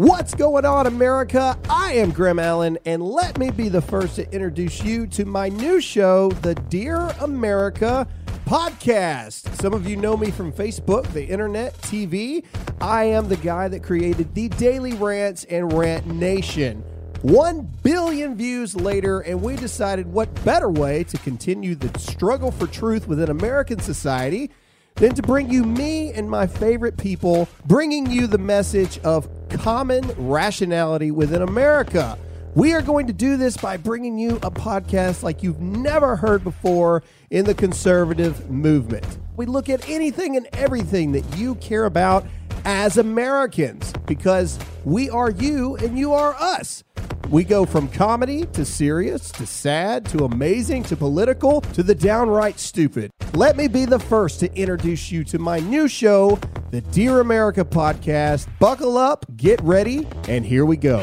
What's going on, America? I am Graham Allen, and let me be the first to introduce you to my new show, the Dear America podcast. Some of you know me from Facebook, the internet, TV. I am the guy that created the Daily Rants and Rant Nation. One billion views later, and we decided what better way to continue the struggle for truth within American society than to bring you me and my favorite people, bringing you the message of common rationality within America. We are going to do this by bringing you a podcast like you've never heard before in the conservative movement. We look at anything and everything that you care about as Americans because we are you and you are us. We go from comedy to serious to sad to amazing to political to the downright stupid. Let me be the first to introduce you to my new show, the Dear America podcast. Buckle up, get ready, and here we go.